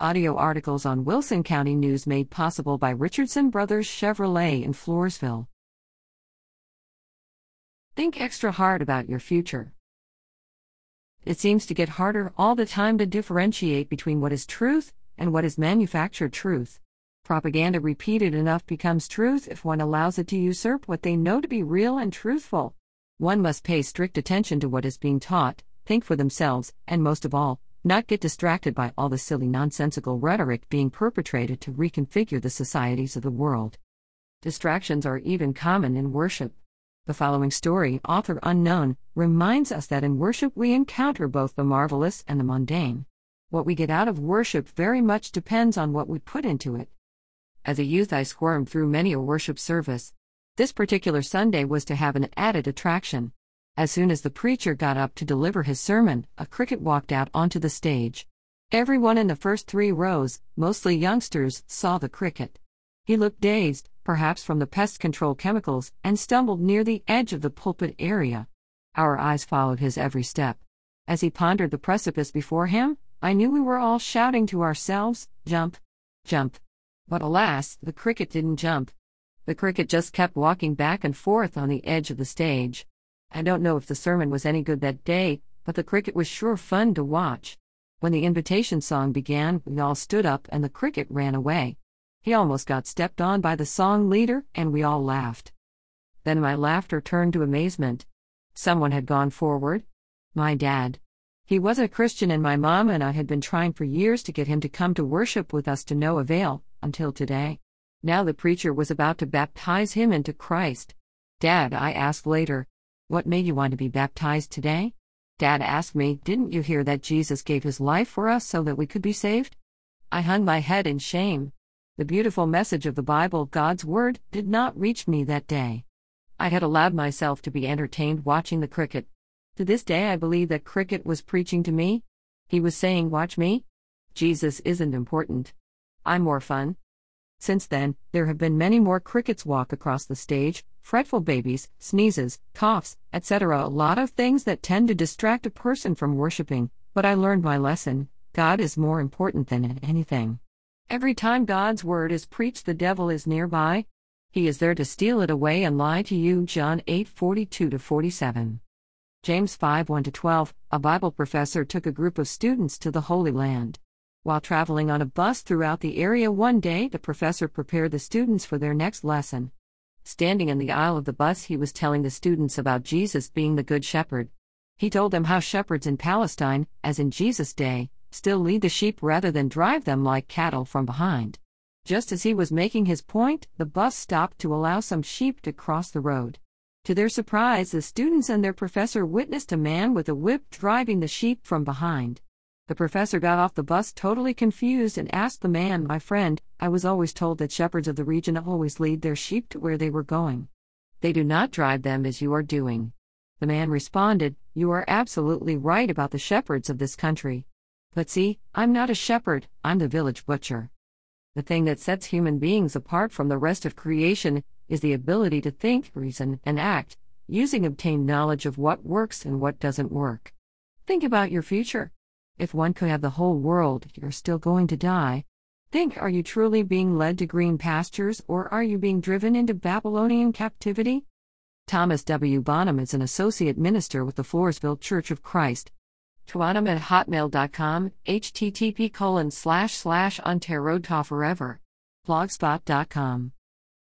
Audio articles on Wilson County News made possible by Richardson Brothers Chevrolet in Floresville. Think extra hard about your future. It seems to get harder all the time to differentiate between what is truth and what is manufactured truth. Propaganda repeated enough becomes truth if one allows it to usurp what they know to be real and truthful. One must pay strict attention to what is being taught, think for themselves, and most of all, not get distracted by all the silly nonsensical rhetoric being perpetrated to reconfigure the societies of the world. Distractions are even common in worship. The following story, author unknown, reminds us that in worship we encounter both the marvelous and the mundane. What we get out of worship very much depends on what we put into it. As a youth, I squirmed through many a worship service. This particular Sunday was to have an added attraction. As soon as the preacher got up to deliver his sermon, a cricket walked out onto the stage. Everyone in the first three rows, mostly youngsters, saw the cricket. He looked dazed, perhaps from the pest control chemicals, and stumbled near the edge of the pulpit area. Our eyes followed his every step. As he pondered the precipice before him, I knew we were all shouting to ourselves, Jump! Jump! But alas, the cricket didn't jump. The cricket just kept walking back and forth on the edge of the stage. I don't know if the sermon was any good that day, but the cricket was sure fun to watch. When the invitation song began, we all stood up and the cricket ran away. He almost got stepped on by the song leader, and we all laughed. Then my laughter turned to amazement. Someone had gone forward. My dad. He was a Christian, and my mom and I had been trying for years to get him to come to worship with us to no avail, until today. Now the preacher was about to baptize him into Christ. Dad, I asked later, what made you want to be baptized today? Dad asked me, Didn't you hear that Jesus gave his life for us so that we could be saved? I hung my head in shame. The beautiful message of the Bible, God's Word, did not reach me that day. I had allowed myself to be entertained watching the cricket. To this day, I believe that cricket was preaching to me. He was saying, Watch me. Jesus isn't important. I'm more fun. Since then, there have been many more crickets walk across the stage, fretful babies, sneezes, coughs, etc. A lot of things that tend to distract a person from worshiping, but I learned my lesson God is more important than anything. Every time God's word is preached, the devil is nearby. He is there to steal it away and lie to you. John 8 42 47. James 5 1 12. A Bible professor took a group of students to the Holy Land. While traveling on a bus throughout the area one day, the professor prepared the students for their next lesson. Standing in the aisle of the bus, he was telling the students about Jesus being the Good Shepherd. He told them how shepherds in Palestine, as in Jesus' day, still lead the sheep rather than drive them like cattle from behind. Just as he was making his point, the bus stopped to allow some sheep to cross the road. To their surprise, the students and their professor witnessed a man with a whip driving the sheep from behind. The professor got off the bus totally confused and asked the man, My friend, I was always told that shepherds of the region always lead their sheep to where they were going. They do not drive them as you are doing. The man responded, You are absolutely right about the shepherds of this country. But see, I'm not a shepherd, I'm the village butcher. The thing that sets human beings apart from the rest of creation is the ability to think, reason, and act, using obtained knowledge of what works and what doesn't work. Think about your future. If one could have the whole world, you're still going to die. Think are you truly being led to green pastures or are you being driven into Babylonian captivity? Thomas W. Bonham is an associate minister with the Floresville Church of Christ. Twanum at hotmail.com, http colon slash slash forever. Blogspot.com.